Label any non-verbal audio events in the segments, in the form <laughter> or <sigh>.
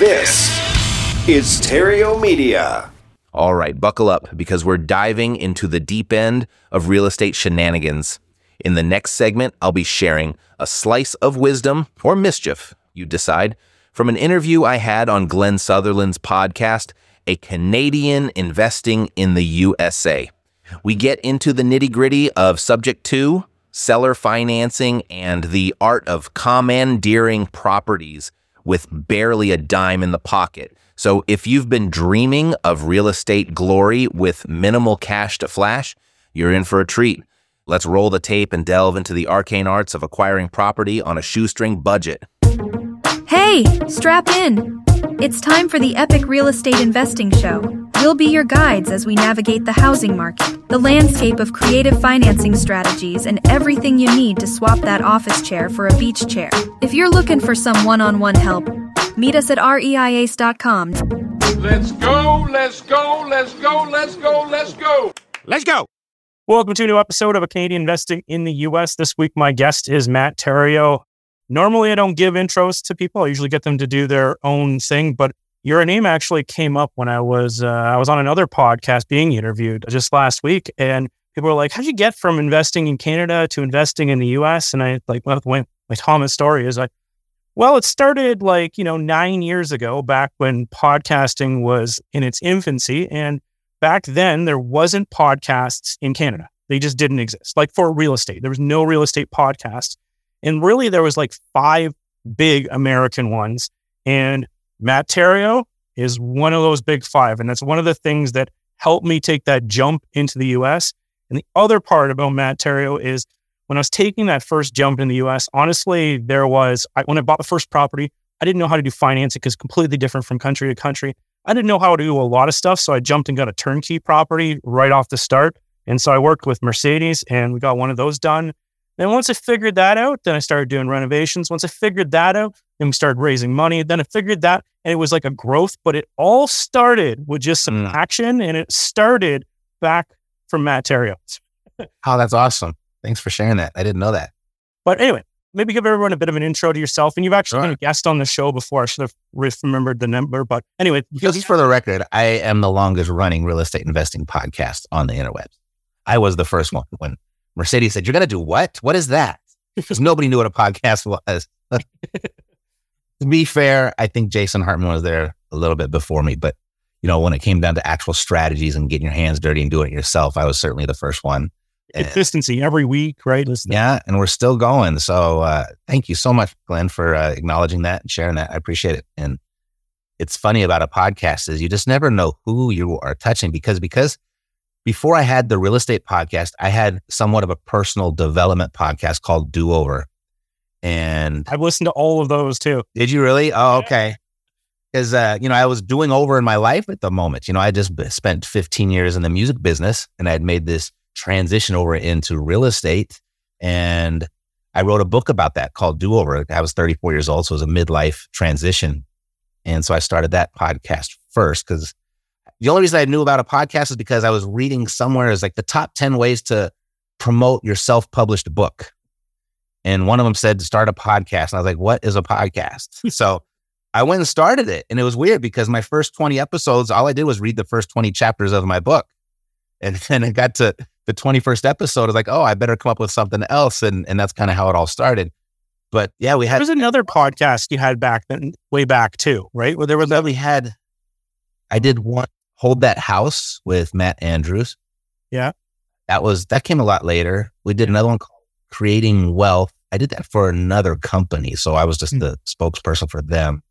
This is Theriault Media. All right, buckle up because we're diving into the deep end of real estate shenanigans. In the next segment, I'll be sharing a slice of wisdom or mischief, you decide, from an interview I had on Glen Sutherland's podcast, A Canadian Investing in the USA. We get into the nitty gritty of subject two, seller financing, and the art of commandeering properties with barely a dime in the pocket. So if you've been dreaming of real estate glory with minimal cash to flash, you're in for a treat. Let's roll the tape and delve into the arcane arts of acquiring property on a shoestring budget. Hey, strap in. It's time for the Epic Real Estate Investing Show. We'll be your guides as we navigate the housing market, the landscape of creative financing strategies, and everything you need to swap that office chair for a beach chair. If you're looking for some one on one help, meet us at reiace.com. Let's go, let's go, let's go, let's go, let's go. Let's go. Welcome to a new episode of A Canadian Investing in the US. This week, my guest is Matt Theriault. Normally, I don't give intros to people. I usually get them to do their own thing, but your name actually came up when I was uh, I was on another podcast being interviewed just last week, and people were like, "How'd you get from investing in Canada to investing in the U.S.?" And I like, well, my Thomas story is like, well, it started like you know nine years ago, back when podcasting was in its infancy, and back then there wasn't podcasts in Canada. They just didn't exist. Like for real estate, there was no real estate podcast. And really, there was like five big American ones. And Matt Theriault is one of those big five. And that's one of the things that helped me take that jump into the US. And the other part about Matt Theriault is when I was taking that first jump in the US, honestly, there was, I, when I bought the first property, I didn't know how to do financing because completely different from country to country. I didn't know how to do a lot of stuff. So I jumped and got a turnkey property right off the start. And so I worked with Mercedes and we got one of those done. Then once I figured that out, then I started doing renovations. Once I figured that out, then we started raising money. Then I figured that, and it was like a growth, but it all started with just some mm. action, and it started back from Matt Theriault. <laughs> oh, that's awesome! Thanks for sharing that. I didn't know that. But anyway, maybe give everyone a bit of an intro to yourself. And you've actually sure. been a guest on the show before. I should have remembered the number, but anyway, just for the record, I am the longest running real estate investing podcast on the interwebs. I was the first one when Mercedes said, You're going to do what? What is that? <laughs> Because nobody knew what a podcast was. <laughs> to be fair, I think Jason Hartman was there a little bit before me. But, you know, when it came down to actual strategies and getting your hands dirty and doing it yourself, I was certainly the first one. Consistency every week, right? Listen. Yeah. And we're still going. So uh, thank you so much, Glen, for uh, acknowledging that and sharing that. I appreciate it. And it's funny about a podcast is you just never know who you are touching because because before I had the real estate podcast, I had somewhat of a personal development podcast called Do Over. And I've listened to all of those too. Did you really? Oh, okay. Because, uh, you know, I was doing over in my life at the moment. You know, I just spent 15 years in the music business and I had made this transition over into real estate. And I wrote a book about that called Do Over. I was 34 years old. So it was a midlife transition. And so I started that podcast first because the only reason I knew about a podcast is because I was reading somewhere is like the top 10 ways to promote your self published book. And one of them said to start a podcast. And I was like, what is a podcast? <laughs> so I went and started it. And it was weird because my first 20 episodes, all I did was read the first 20 chapters of my book. And <laughs> then it got to the 21st episode. I was like, oh, I better come up with something else. And, and that's kind of how it all started. But yeah, we had. There was another podcast you had back then, way back too, right? Where there was, that we had, I did one Hold That House with Matt Andrews. Yeah. That was, that came a lot later. We did another one called Creating Wealth. I did that for another company. So I was just mm. the spokesperson for them.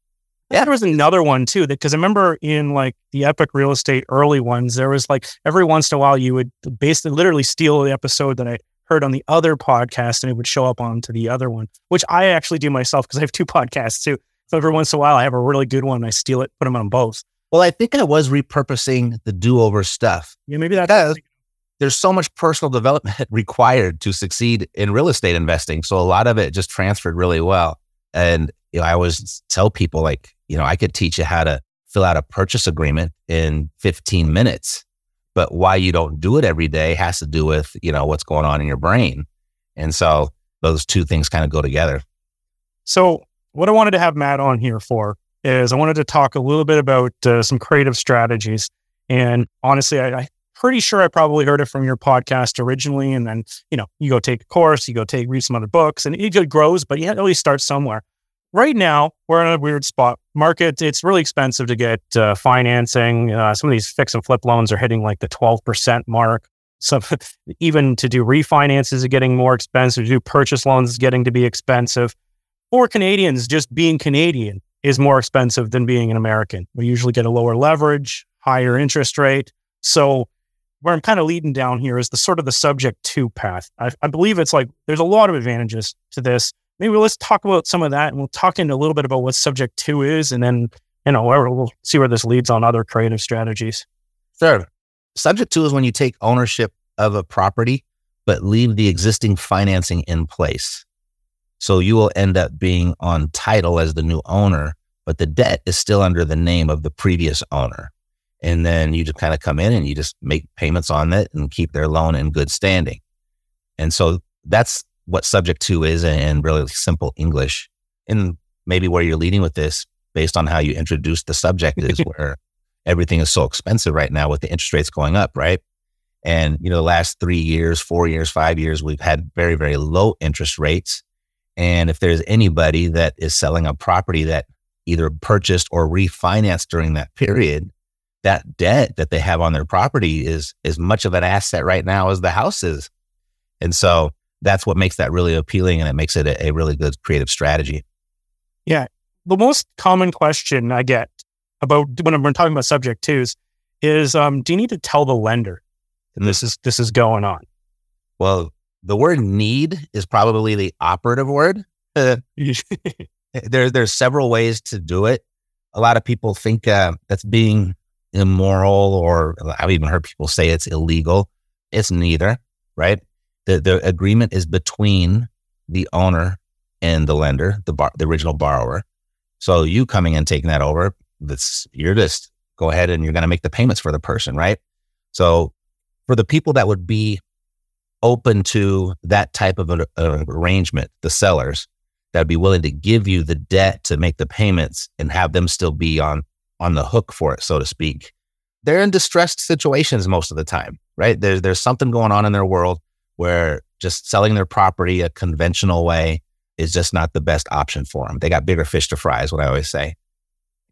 Yeah, there was another one too. Because I remember in like the Epic Real Estate early ones, there was like every once in a while you would basically literally steal the episode that I heard on the other podcast and it would show up onto the other one, which I actually do myself because I have two <laughs> podcasts too. So every once in a while I have a really good one, and I steal it, put them on both. Well, I think I was repurposing the do over stuff. Yeah, maybe that's <laughs> there's so much personal development <laughs> required to succeed in real estate investing. So a lot of it just transferred really well. And you know, I always tell people like, you know, I could teach you how to fill out a purchase agreement in 15 minutes, but why you don't do it every day has to do with, you know, what's going on in your brain. And so those two things kind of go together. So what I wanted to have Matt on here for is I wanted to talk a little bit about uh, some creative strategies. And honestly, I, I pretty sure I probably heard it from your podcast originally. And then, you know, you go take a course, you go take, read some other books, and it grows, but you at least start somewhere. Right now, we're in a weird spot. Market, it's really expensive to get uh, financing. Uh, some of these fix and flip loans are hitting like the 12% mark. So <laughs> even to do refinances is getting more expensive. To do purchase loans is getting to be expensive. For Canadians, just being Canadian is more expensive than being an American. We usually get a lower leverage, higher interest rate. So where I'm kind of leading down here is the sort of the subject to path. I, I, believe it's like there's a lot of advantages to this. Maybe let's talk about some of that and we'll talk into a little bit about what subject to is and then, you know, we'll see where this leads on other creative strategies. Sure. Subject to is when you take ownership of a property, but leave the existing financing in place. So you will end up being on title as the new owner, but the debt is still under the name of the previous owner. And then you just kind of come in and you just make payments on it and keep their loan in good standing. And so that's what subject to is in really simple English. And maybe where you're leading with this, based on how you introduced the subject, is <laughs> where everything is so expensive right now with the interest rates going up, right? And, you know, the last three years, four years, five years, we've had very, very low interest rates. And if there's anybody that is selling a property that either purchased or refinanced during that period, that debt that they have on their property is as much of an asset right now as the house is. And so that's what makes that really appealing and it makes it a, a really good creative strategy. Yeah. The most common question I get about when I'm talking about subject twos is um, do you need to tell the lender that this is this is going on? Well, the word need is probably the operative word. <laughs> there, there's several ways to do it. A lot of people think uh, that's being immoral, or I've even heard people say it's illegal. It's neither, right? The, the agreement is between the owner and the lender, the bar, the original borrower. So you coming and taking that over, that's you're just go ahead and you're going to make the payments for the person, right? So for the people that would be open to that type of an, arrangement, the sellers that would be willing to give you the debt to make the payments and have them still be on on the hook for it, so to speak. They're in distressed situations most of the time, right? There's there's something going on in their world where just selling their property a conventional way is just not the best option for them. They got bigger fish to fry, is what I always say.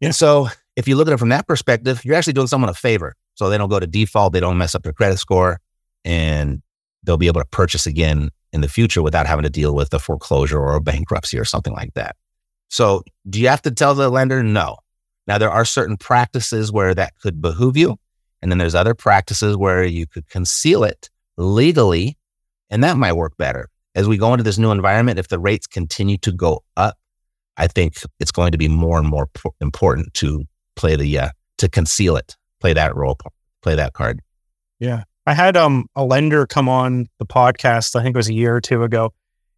Yeah. So if you look at it from that perspective, you're actually doing someone a favor. So they don't go to default, they don't mess up their credit score, and they'll be able to purchase again in the future without having to deal with a foreclosure or a bankruptcy or something like that. So do you have to tell the lender? No. Now, there are certain practices where that could behoove you. And then there's other practices where you could conceal it legally, and that might work better. As we go into this new environment, if the rates continue to go up, I think it's going to be more and more important to play the, uh, to conceal it, play that role, play that card. Yeah. I had um, a lender come on the podcast, I think it was a year or two ago.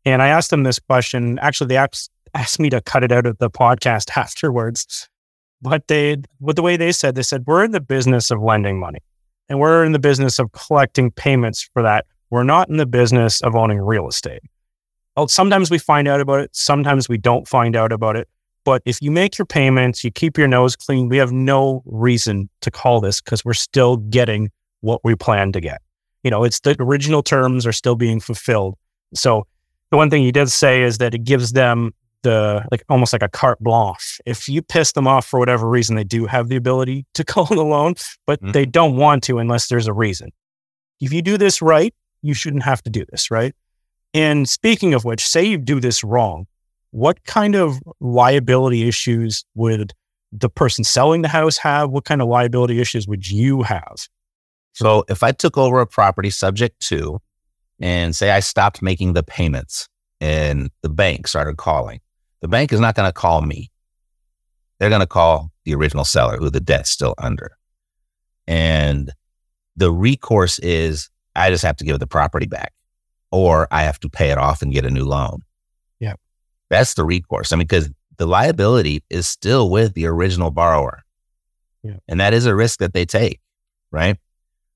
And I asked them this question. Actually, they asked, asked me to cut it out of the podcast <laughs> afterwards but they, with the way they said, they said, we're in the business of lending money and we're in the business of collecting payments for that. We're not in the business of owning real estate. Well, sometimes we find out about it. Sometimes we don't find out about it. But if you make your payments, you keep your nose clean, we have no reason to call this because we're still getting what we plan to get. You know, it's the original terms are still being fulfilled. So the one thing he did say is that it gives them the like almost like a carte blanche. If you piss them off for whatever reason, they do have the ability to <laughs> call the loan, but mm-hmm. they don't want to unless there's a reason. If you do this right, you shouldn't have to do this, right? And speaking of which, say you do this wrong, what kind of liability issues would the person selling the house have? What kind of liability issues would you have? So if I took over a property subject to, and say I stopped making the payments and the bank started calling, the bank is not going to call me. They're going to call the original seller who the debt's still under. And the recourse is I just have to give the property back or I have to pay it off and get a new loan. Yeah. That's the recourse. I mean, because the liability is still with the original borrower. Yeah. And that is a risk that they take, right?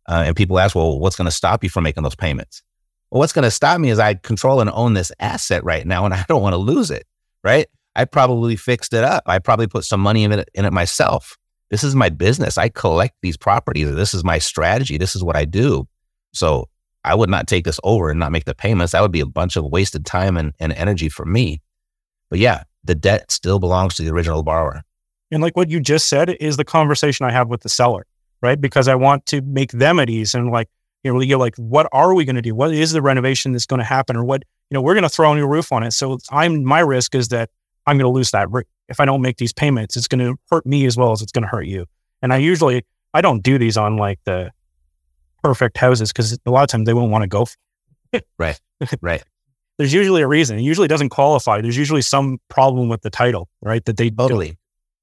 Uh, and people ask, well, what's going to stop you from making those payments? Well, what's going to stop me is I control and own this asset right now and I don't want to lose it right? I probably fixed it up. I probably put some money in it, in it myself. This is my business. I collect these properties. This is my strategy. This is what I do. So I would not take this over and not make the payments. That would be a bunch of wasted time and, and energy for me. But yeah, the debt still belongs to the original borrower. And like what you just said is the conversation I have with the seller, right? Because I want to make them at ease and like, you know, you're like, what are we going to do? What is the renovation that's going to happen? Or what, you know, we're going to throw a new roof on it. So I'm, my risk is that I'm going to lose that roof. If I don't make these payments, it's going to hurt me as well as it's going to hurt you. And I usually, I don't do these on like the perfect houses because a lot of times they won't want to go. <laughs> right. Right. There's usually a reason. It usually doesn't qualify. There's usually some problem with the title, right? That they totally.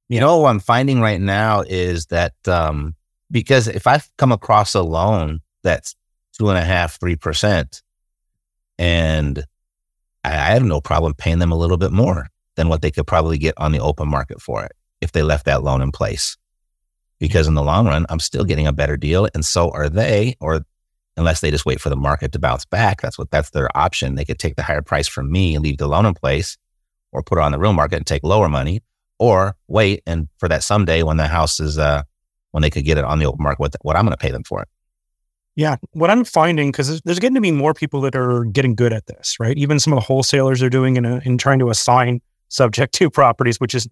You know what I'm finding right now is that um, because if I come across a loan that's two and a half, three percent, and I, I have no problem paying them a little bit more than what they could probably get on the open market for it if they left that loan in place. Because in the long run, I'm still getting a better deal, and so are they. Or unless they just wait for the market to bounce back, that's what that's their option. They could take the higher price from me and leave the loan in place, or put it on the real market and take lower money, or wait and for that someday when the house is uh when they could get it on the open market, what, what I'm going to pay them for it. Yeah, what I'm finding because there's, getting to be more people that are getting good at this, right? Even some of the wholesalers are doing in, a, in trying to assign subject <laughs> to properties, which is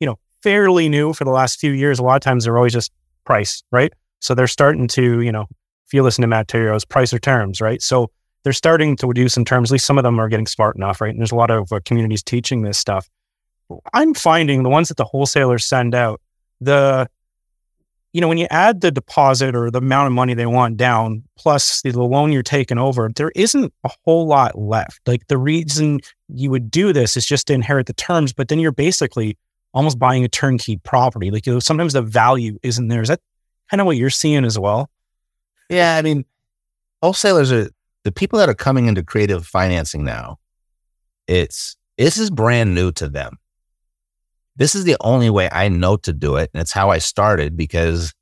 you know fairly new for the last few years. A lot of times they're always just price, right? So they're starting to you know if you listen to Matt Theriault's price or terms, right? So they're starting to do some terms. At least some of them are getting smart enough, right? And there's a lot of uh, communities teaching this stuff. I'm finding the ones that the wholesalers send out, the you know, when you add the deposit or the amount of money they want down plus the loan you're taking over, there isn't a whole lot left. Like the reason you would do this is just to inherit the terms, but then you're basically almost buying a turnkey property. Like you know, sometimes the value isn't there. Is that kind of what you're seeing as well? Yeah, I mean, wholesalers are the people that are coming into creative financing now. It's this is brand new to them this is the only way I know to do it. And it's how I started because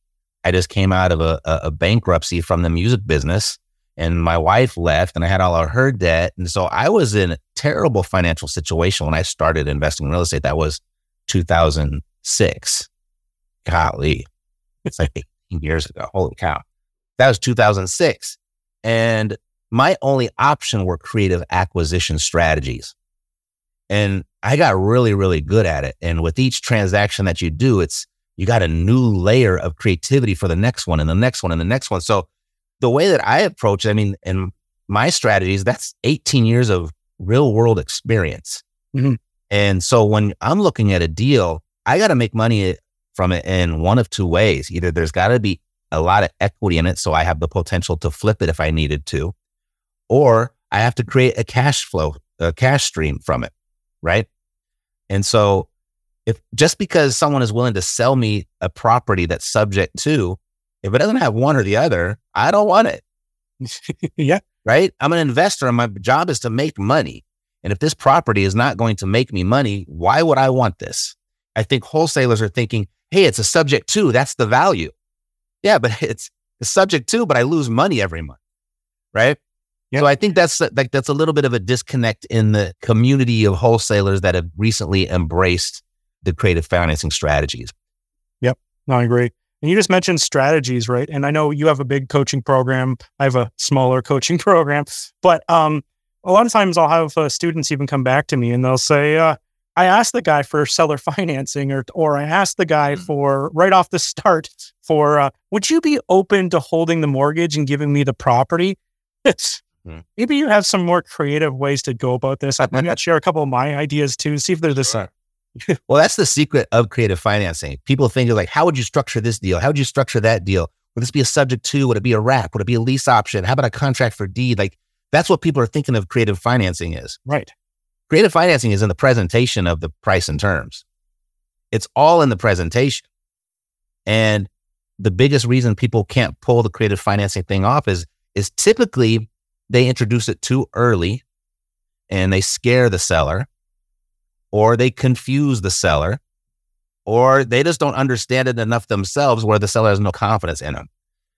I just came out of a, a, bankruptcy from the music business and my wife left and I had all of her debt. And so I was in a terrible financial situation when I started investing in real estate. That was 2006. Golly, it's like 18 years ago. Holy cow. That was 2006. And my only option were creative acquisition strategies. And I got really, really good at it. And with each transaction that you do, it's, you got a new layer of creativity for the next one and the next one and the next one. So the way that I approach, I mean, in my strategies, that's 18 years of real world experience. Mm-hmm. And so when I'm looking at a deal, I got to make money from it in one of two ways. Either there's got to be a lot of equity in it. So I have the potential to flip it if I needed to, or I have to create a cash flow, a cash stream from it right? And so if just because someone is willing to sell me a property that's subject to, if it doesn't have one or the other, I don't want it. <laughs> yeah. Right. I'm an investor and my job is to make money. And if this property is not going to make me money, why would I want this? I think wholesalers are thinking, hey, it's a subject to, that's the value. Yeah, but <laughs> it's a subject to, but I lose money every month. Right. Yep. So I think that's like that's a little bit of a disconnect in the community of wholesalers that have recently embraced the creative financing strategies. Yep, no, I agree. And you just mentioned strategies, right? And I know you have a big coaching program. I have a smaller <laughs> coaching program, but um, a lot of times I'll have uh, students even come back to me and they'll say, uh, "I asked the guy for seller <laughs> financing, or or I asked the guy hmm. for right off the start for, uh, would you be open to holding the mortgage and giving me the property?" <laughs> Hmm. Maybe you have some more creative ways to go about this. I'm going to share a couple of my ideas too, see if they're the same. <laughs> well, that's the secret of creative financing. People think of like, how would you structure this deal? How would you structure that deal? Would this be a subject to? Would it be a wrap? Would it be a lease option? How about a contract for deed? Like that's what people are thinking of creative financing is. Right. Creative financing is in the presentation of the price and terms. It's all in the presentation. And the biggest reason people can't pull the creative financing thing off is is typically they introduce it too early and they scare the seller or they confuse the seller or they just don't understand it enough themselves where the seller has no confidence in them.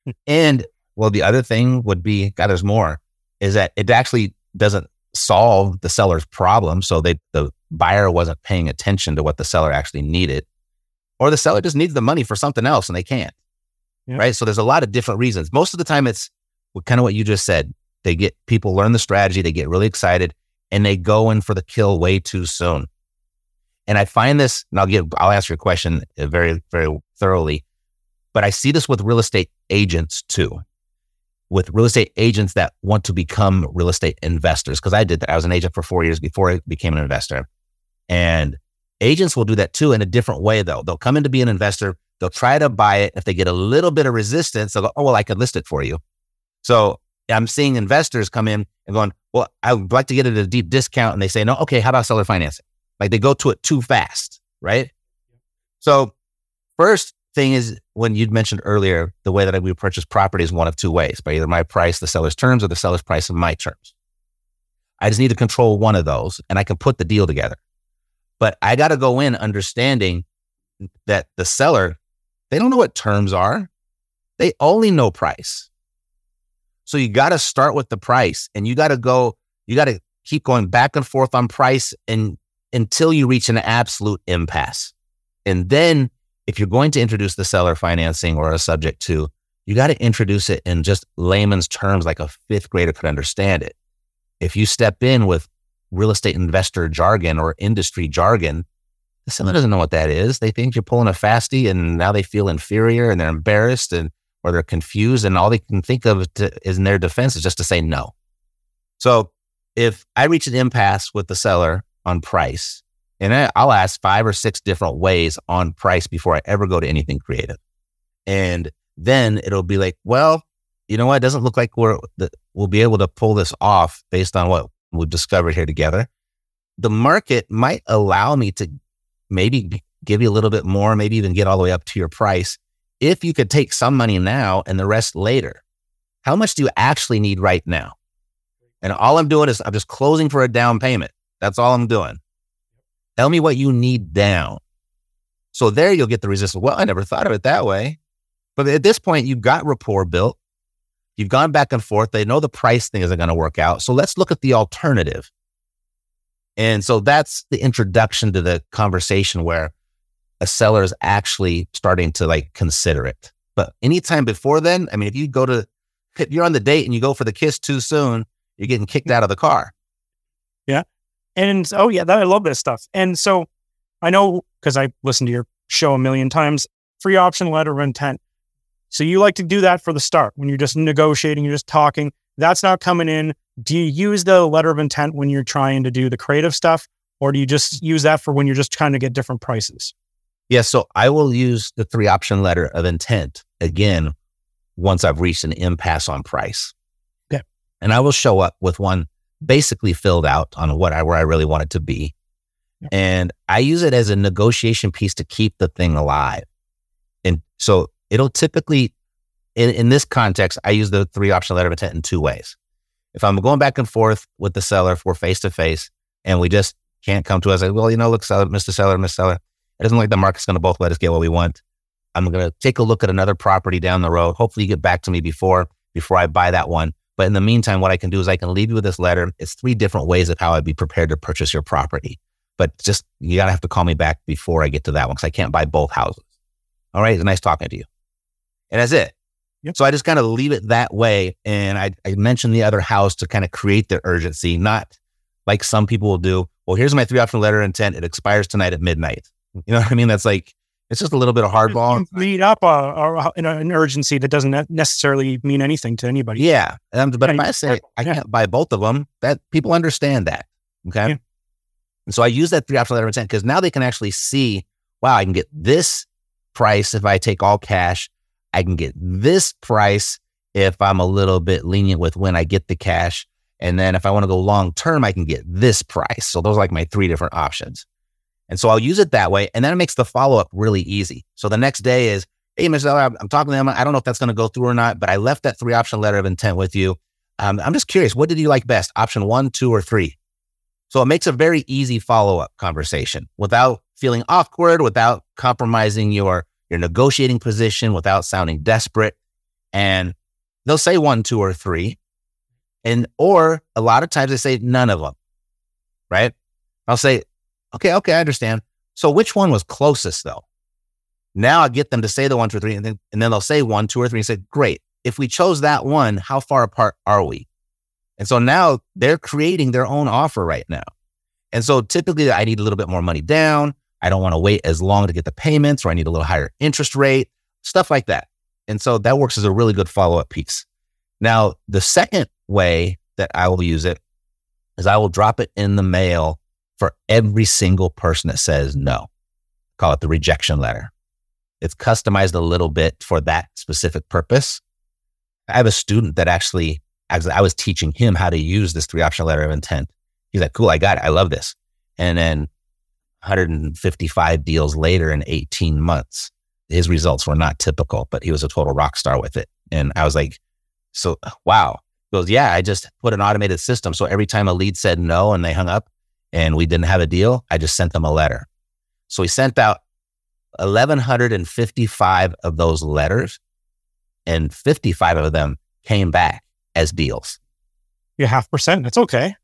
Hmm. and well, the other thing would be, God, there's more, is that it actually doesn't solve the seller's problem. So they, the buyer wasn't paying attention to what the seller actually needed, or the seller just needs the money for something else and they can't. Yeah. Right. So there's a lot of different reasons. Most of the time, it's kind of what you just said. They get people learn the strategy, they get really excited, and they go in for the kill way too soon. And I find this, and I'll give, I'll answer your question uh, very, very thoroughly, but I see this with real estate agents too with real estate agents that want to become real estate investors. Cause I did that. I was an agent for four years before I became an investor. And agents will do that too in a different way though. They'll come in to be an investor. They'll try to buy it. If they get a little bit of resistance, they'll go, Oh, well, I could list it for you. So I'm seeing investors come in and going, Well, I would like to get it at a deep discount. And they say, No, okay, how about seller financing? Like they go to it too fast. Right. So first thing is when you'd mentioned earlier, the way that we purchase property is one of two ways by either my price, the seller's terms, or the seller's price and my terms. I just need to control one of those and I can put the deal together. But I got to go in understanding that the seller, they don't know what terms are. They only know price. So you got to start with the price and you got to go, you got to keep going back and forth on price and until you reach an absolute impasse. And then if you're going to introduce the seller financing or a subject to, you got to introduce it in just layman's terms like a fifth grader could understand it. If you step in with real estate investor jargon or industry jargon, the seller doesn't know what that is. They think you're pulling a fasty and now they feel inferior and they're embarrassed and or they're confused and all they can think of to, is in their defense is just to say no. So if I reach an impasse with the seller on price, and I'll ask five or six different ways on price before I ever go to anything creative. And then it'll be like, well, you know what? It doesn't look like we're, we'll be able to pull this off based on what we've discovered here together. The market might allow me to maybe give you a little bit more, maybe even get all the way up to your price. If you could take some money now and the rest later, how much do you actually need right now? And all I'm doing is I'm just closing for a down payment. That's all I'm doing. Tell me what you need down. So there you'll get the resistance. Well, I never thought of it that way. But at this point, you've got rapport built. You've gone back and forth. They know the price thing isn't going to work out. So let's look at the alternative. And so that's the introduction to the conversation where a seller is actually starting to like consider it. But anytime before then, I mean, if you go to, if you're on the date and you go for the kiss too soon, you're getting kicked out of the car. Yeah. And oh yeah, that, I love this stuff. And so I know because I listened to your show a million times, free option letter of intent. So you like to do that for the start when you're just negotiating, you're just talking. That's not coming in. Do you use the letter of intent when you're trying to do the creative stuff, or do you just use that for when you're just trying to get different prices? Yeah, so I will use the three option letter of intent again once I've reached an impasse on price. Okay. And I will show up with one basically filled out on what I where I really want it to be. And I use it as a negotiation piece to keep the thing alive. And so it'll typically in, in this context, I use the three option letter of intent in two ways. If I'm going back and forth with the seller, if we're face to face and we just can't come to us, like, well, you know, look, seller, Mr. Seller, Mr. Seller, it doesn't look like the market's going to both let us get what we want. I'm going to take a look at another property down the road. Hopefully you get back to me before, before I buy that one. But in the meantime, what I can do is I can leave you with this letter. It's three different ways of how I'd be prepared to purchase your property. But just, you got to have to call me back before I get to that one because I can't buy both houses. All right. It's nice talking to you. And that's it. Yep. So I just kind of leave it that way. And I, I mentioned the other house to kind of create the urgency, not like some people will do. Well, here's my three option letter intent. It expires tonight at midnight. You know what I mean? That's like, it's just a little bit of hardball. Meet up uh, uh, in a, an urgency that doesn't necessarily mean anything to anybody. Yeah. Um, but Yeah, if I say I can't buy both of them, that people understand that. Okay. Yeah. And so I use that three option letter of intent because now they can actually see, wow, I can get this price if I take all cash. I can get this price if I'm a little bit lenient with when I get the cash. And then if I want to go long term, I can get this price. So those are like my three different options. And so I'll use it that way. And then it makes the follow up really easy. So the next day is, Hey, Mr. Eller, I'm I'm talking to them. I don't know if that's going to go through or not, but I left that three option letter of intent with you. Um, I'm just curious, what did you like best? Option one, two, or three? So it makes a very easy follow up conversation without feeling awkward, without compromising your, your negotiating position, without sounding desperate. And they'll say one, two, or three. And, or a lot of times they say none of them, right? I'll say, Okay, okay, I understand. So which one was closest though? Now I get them to say the one, two, three, and then and then they'll say one, two, or three, and say, great. If we chose that one, how far apart are we? And so now they're creating their own offer right now. And so typically I need a little bit more money down. I don't want to wait as long to get the payments, or I need a little higher interest rate, stuff like that. And so that works as a really good follow up piece. Now, the second way that I will use it is I will drop it in the mail for every single person that says no. Call it the rejection letter. It's customized a little bit for that specific purpose. I have a student that actually, as I was teaching him how to use this three option letter of intent, he's like, cool, I got it. I love this. And then 155 deals later in 18 months, his results were not typical, but he was a total rock star with it. And I was like, so wow. He goes, yeah, I just put an automated system. So every time a lead said no and they hung up and we didn't have a deal, I just sent them a letter. So we sent out 1,155 of those letters and 55 of them came back as deals. Yeah, half percent. That's okay.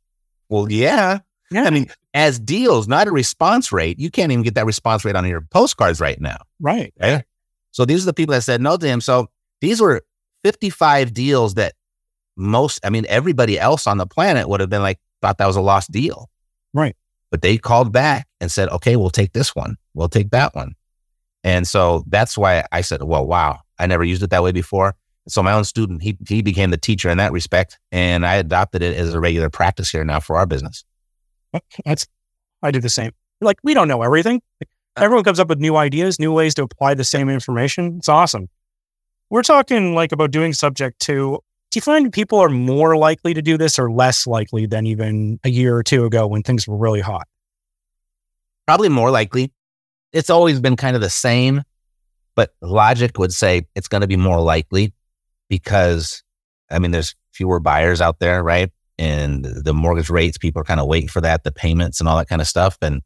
Well, yeah. Yeah. I mean, as deals, not a response rate. You can't even get that response rate on your postcards right now. Right. Okay? So these are the people that said no to him. So these were 55 deals that most, I mean, everybody else on the planet would have been like, thought that was a lost deal. Right. But they called back and said, okay, we'll take this one. We'll take that one. And so that's why I said, well, wow, I never used it that way before. So my own student, he, he became the teacher in that respect. And I adopted it as a regular practice here now for our business. That's, I do the same. Like, we don't know everything. Like, uh-huh. everyone comes up with new ideas, new ways to apply the same information. It's awesome. We're talking like about doing subject to. Do you find people are more likely to do this or less likely than even a year or two ago when things were really hot? Probably more likely. It's always been kind of the same, but logic would say it's going to be more likely because, I mean, there's fewer buyers out there, right? And the mortgage rates, people are kind of waiting for that, the payments and all that kind of stuff. And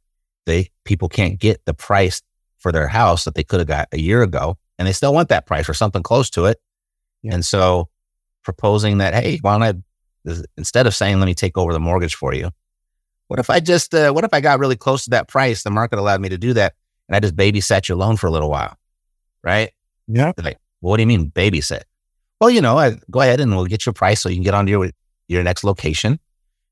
they, people can't get the price for their house that they could have got a year ago. And they still want that price or something close to it. Yeah. And so proposing that, hey, why don't I, instead of saying, let me take over the mortgage for you, what if I just, uh, what if I got really close to that price? The market allowed me to do that. And I just babysat your loan for a little while. Right. Yeah. They're like, well, what do you mean babysit? Well, you know, I, go ahead and we'll get your price so you can get onto your, your next location.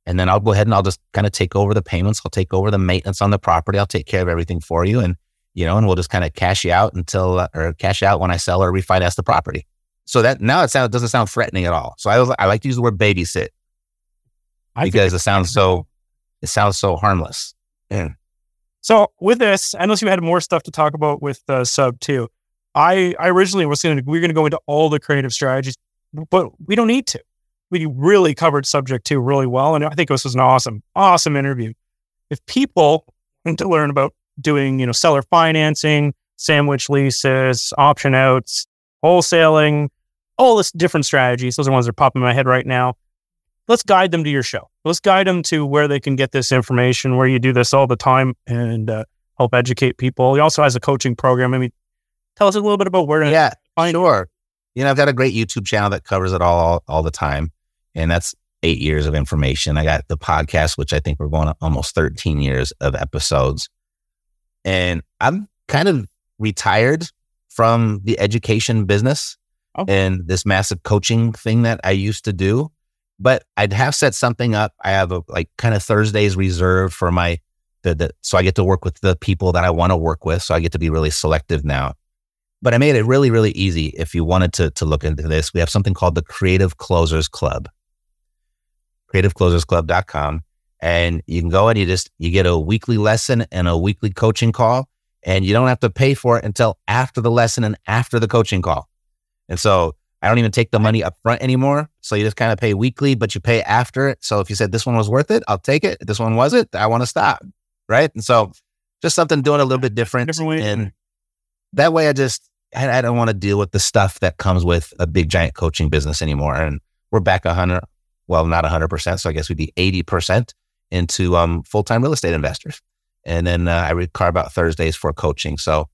And then I'll go ahead and I'll just kind of take over the payments. I'll take over the maintenance on the property. I'll take care of everything for you. And, you know, and we'll just kind of cash you out until, uh, or cash out when I sell or refinance the property. So that now it sounds, doesn't sound threatening at all. So I, was, I like to use the word babysit I because it sounds so, it sounds so harmless. Yeah. So with this, unless you had more stuff to talk about with uh, sub two, I I originally was going to we're going to go into all the creative strategies, but we don't need to. We really covered subject two really well, and I think this was an awesome awesome interview. If people want to learn about doing you know seller financing, sandwich leases, option outs, wholesaling, all this different strategies, those are ones that are popping in my head right now. Let's guide them to your show. Let's guide them to where they can get this information, where you do this all the time, and uh, help educate people. He also has a coaching program. I mean, tell us a little bit about where to Yeah, find sure. You know, I've got a great YouTube channel that covers it all, all, all the time. And that's eight years of information. I got the podcast, which I think we're going on almost 13 years of episodes. And I'm kind of retired from the education business Oh. and this massive coaching thing that I used to do. But I'd have set something up. I have a like kind of Thursdays reserved for my the, the so I get to work with the people that I want to work with. So I get to be really selective now. But I made it really, really easy if you wanted to, to look into this. We have something called the Creative Closers Club, creativeclosersclub.com. And you can go and you just, you get a weekly lesson and a weekly coaching call. And you don't have to pay for it until after the lesson and after the coaching call. And so I don't even take the money up front anymore. So you just kind of pay weekly, but you pay after it. So if you said this one was worth it, I'll take it. If this one wasn't, I want to stop. Right. And so just something doing a little bit different. Different way. And that way I just, I, I don't want to deal with the stuff that comes with a big giant coaching business anymore. And we're back a hundred, well, not a hundred percent. So I guess we'd be 80% into um, full-time real estate investors. And then uh, I would carve out Thursdays for coaching. So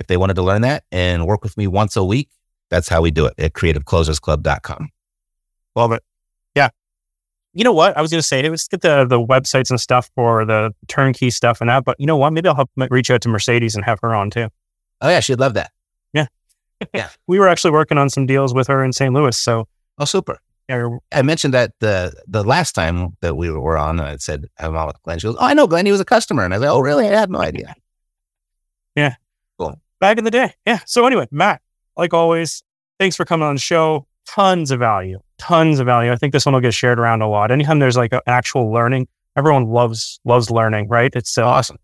if they wanted to learn that and work with me once a week, that's how we do it at creativeclosersclub.com. Love it. Yeah. you know what? I was going to say, let's get the the websites and stuff for the turnkey stuff and that. But you know what? Maybe I'll help reach out to Mercedes and have her on too. Oh yeah, she'd love that. Yeah, <laughs> Yeah. we were actually working on some deals with her in St. Louis. So Oh, super. yeah, I mentioned that the the last time that we were on, I said I'm on with Glen. She goes, "Oh, I know Glen. He was a customer." And I was like, "Oh, really? I had no idea." Yeah. Cool. Back in the day. Yeah. So anyway, Matt, like always, thanks for coming on the show. Tons of value. Tons of value. I think this one will get shared around a lot. Anytime there's like a, actual learning, everyone loves loves learning, right? It's uh, Awesome.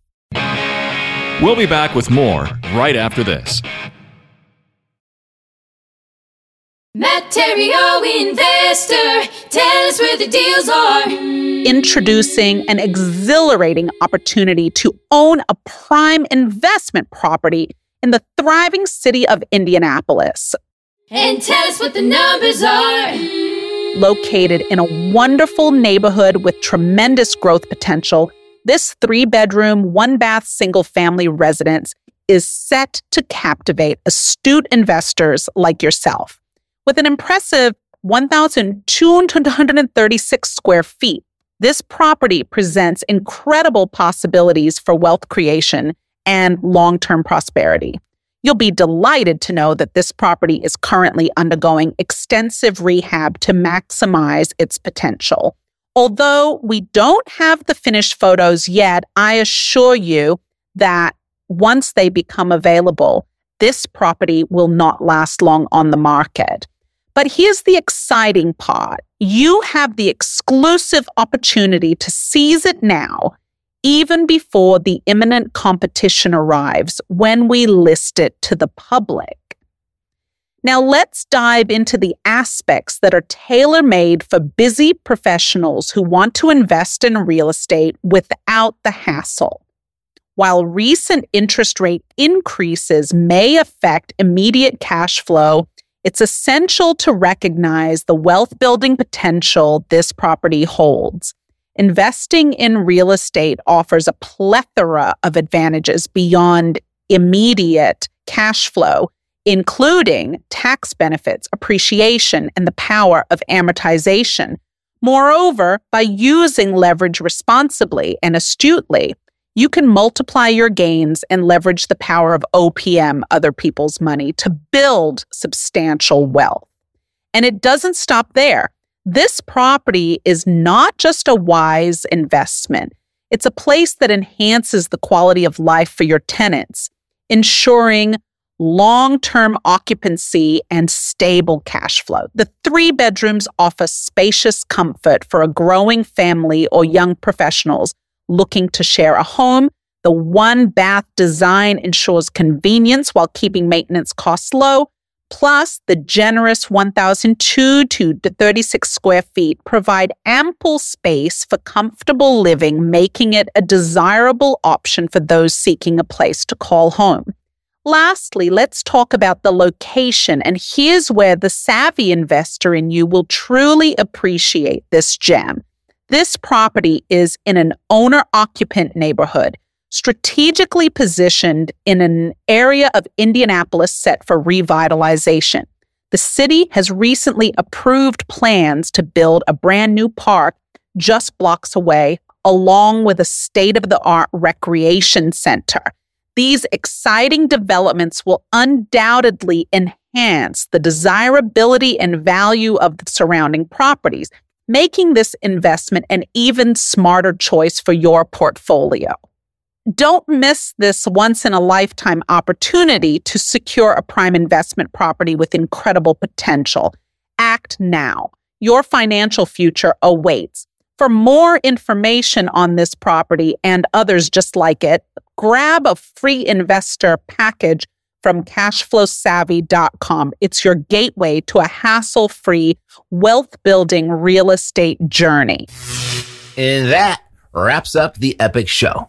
We'll be back with more right after this. Material investor, tell us where the deals are. introducing an exhilarating opportunity to own a prime investment property in the thriving city of Indianapolis, And tell us what the numbers are. located in a wonderful neighborhood with tremendous growth potential. This three bedroom, one bath, single family residence is set to captivate astute investors like yourself. With an impressive 1,236 square feet, this property presents incredible possibilities for wealth creation and long term prosperity. You'll be delighted to know that this property is currently undergoing extensive rehab to maximize its potential. Although we don't have the finished photos yet, I assure you that once they become available, this property will not last long on the market. But here's the exciting part you have the exclusive opportunity to seize it now, even before the imminent competition arrives when we list it to the public. Now, let's dive into the aspects that are tailor made for busy professionals who want to invest in real estate without the hassle. While recent interest rate increases may affect immediate cash flow, it's essential to recognize the wealth building potential this property holds. Investing in real estate offers a plethora of advantages beyond immediate cash flow, including tax benefits, appreciation, and the power of amortization. Moreover, by using leverage responsibly and astutely, you can multiply your gains and leverage the power of OPM, other people's money, to build substantial wealth. And it doesn't stop there. This property is not just a wise investment, it's a place that enhances the quality of life for your tenants, ensuring long term occupancy and stable cash flow. The three bedrooms offer spacious comfort for a growing family or young professionals looking to share a home. The one bath design ensures convenience while keeping maintenance costs low. Plus, the generous 1,002 to 36 square feet provide ample space for comfortable living, making it a desirable option for those seeking a place to call home. Lastly, let's talk about the location. And here's where the savvy investor in you will truly appreciate this gem. This property is in an owner occupant neighborhood, strategically positioned in an area of Indianapolis set for revitalization. The city has recently approved plans to build a brand new park just blocks away, along with a state of the art recreation center. These exciting developments will undoubtedly enhance the desirability and value of the surrounding properties, making this investment an even smarter choice for your portfolio. Don't miss this once in a lifetime opportunity to secure a prime investment property with incredible potential. Act now. Your financial future awaits. For more information on this property and others just like it, grab a free investor package from cashflowsavvy.com. It's your gateway to a hassle free wealth building real estate journey. And that wraps up the epic show.